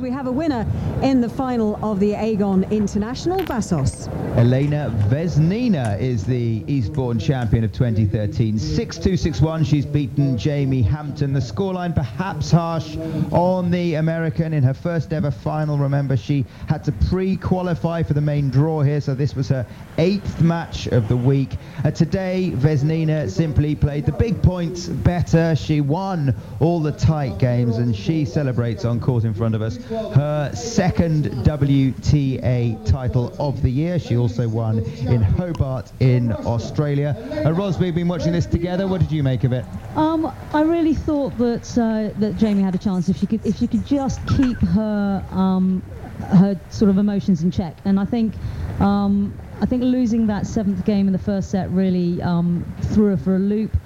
We have a winner in the final of the Aegon International, Vassos. Elena Vesnina is the Eastbourne champion of 2013. 6-2-6-1. She's beaten Jamie Hampton. The scoreline perhaps harsh on the American in her first ever final. Remember, she had to pre-qualify for the main draw here, so this was her eighth match of the week. Uh, today, Vesnina simply played the big points better. She won all the tight games, and she celebrates on court in front of us her second WTA title of the year. She also won in Hobart in Australia. Uh, Ros, we've been watching this together. What did you make of it? Um, I really thought that uh, that Jamie had a chance if she could if she could just keep her um, her sort of emotions in check. And I think um, I think losing that seventh game in the first set really um, threw her for a loop.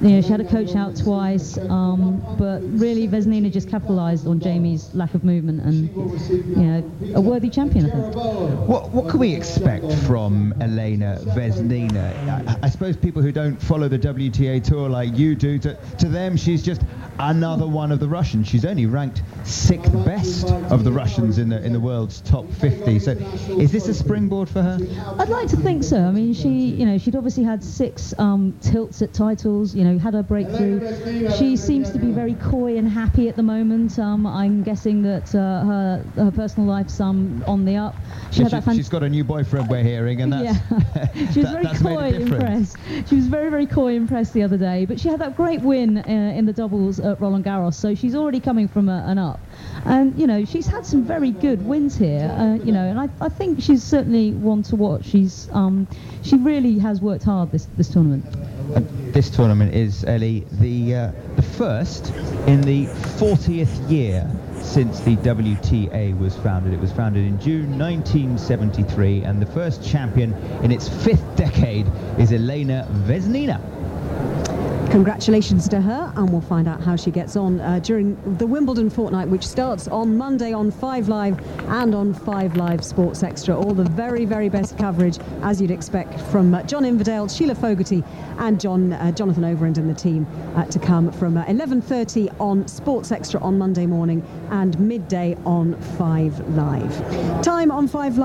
You know, she had a coach out twice, um, but really Vesnina just capitalised on Jamie's lack of movement and, you know, a worthy champion, I think. What, what can we expect from Elena Vesnina? I, I suppose people who don't follow the WTA tour like you do, to, to them she's just another one of the Russians. She's only ranked sixth best of the Russians in the in the world's top 50. So is this a springboard for her? I'd like to think so. I mean, she, you know, she'd obviously had six um, tilts at titles. You know, had her breakthrough. She seems to be very coy and happy at the moment. Um, I'm guessing that uh, her her personal life's um, on the up. She she, has got a new boyfriend, we're hearing, and that's yeah. she was that, very coy impressed. She was very very coy impressed the other day. But she had that great win uh, in the doubles at Roland Garros, so she's already coming from a, an up. And you know, she's had some very good wins here. Uh, you know, and I, I think she's certainly one to watch. She's um, she really has worked hard this this tournament. And this tournament is Ellie the uh, the first in the 40th year since the WTA was founded. It was founded in June 1973, and the first champion in its fifth decade is Elena Vesnina. Congratulations to her, and we'll find out how she gets on uh, during the Wimbledon fortnight, which starts on Monday on 5 Live and on 5 Live Sports Extra. All the very, very best coverage, as you'd expect, from uh, John Inverdale, Sheila Fogarty, and John uh, Jonathan Overend and the team uh, to come from 11:30 uh, on Sports Extra on Monday morning and midday on 5 Live. Time on 5 Live.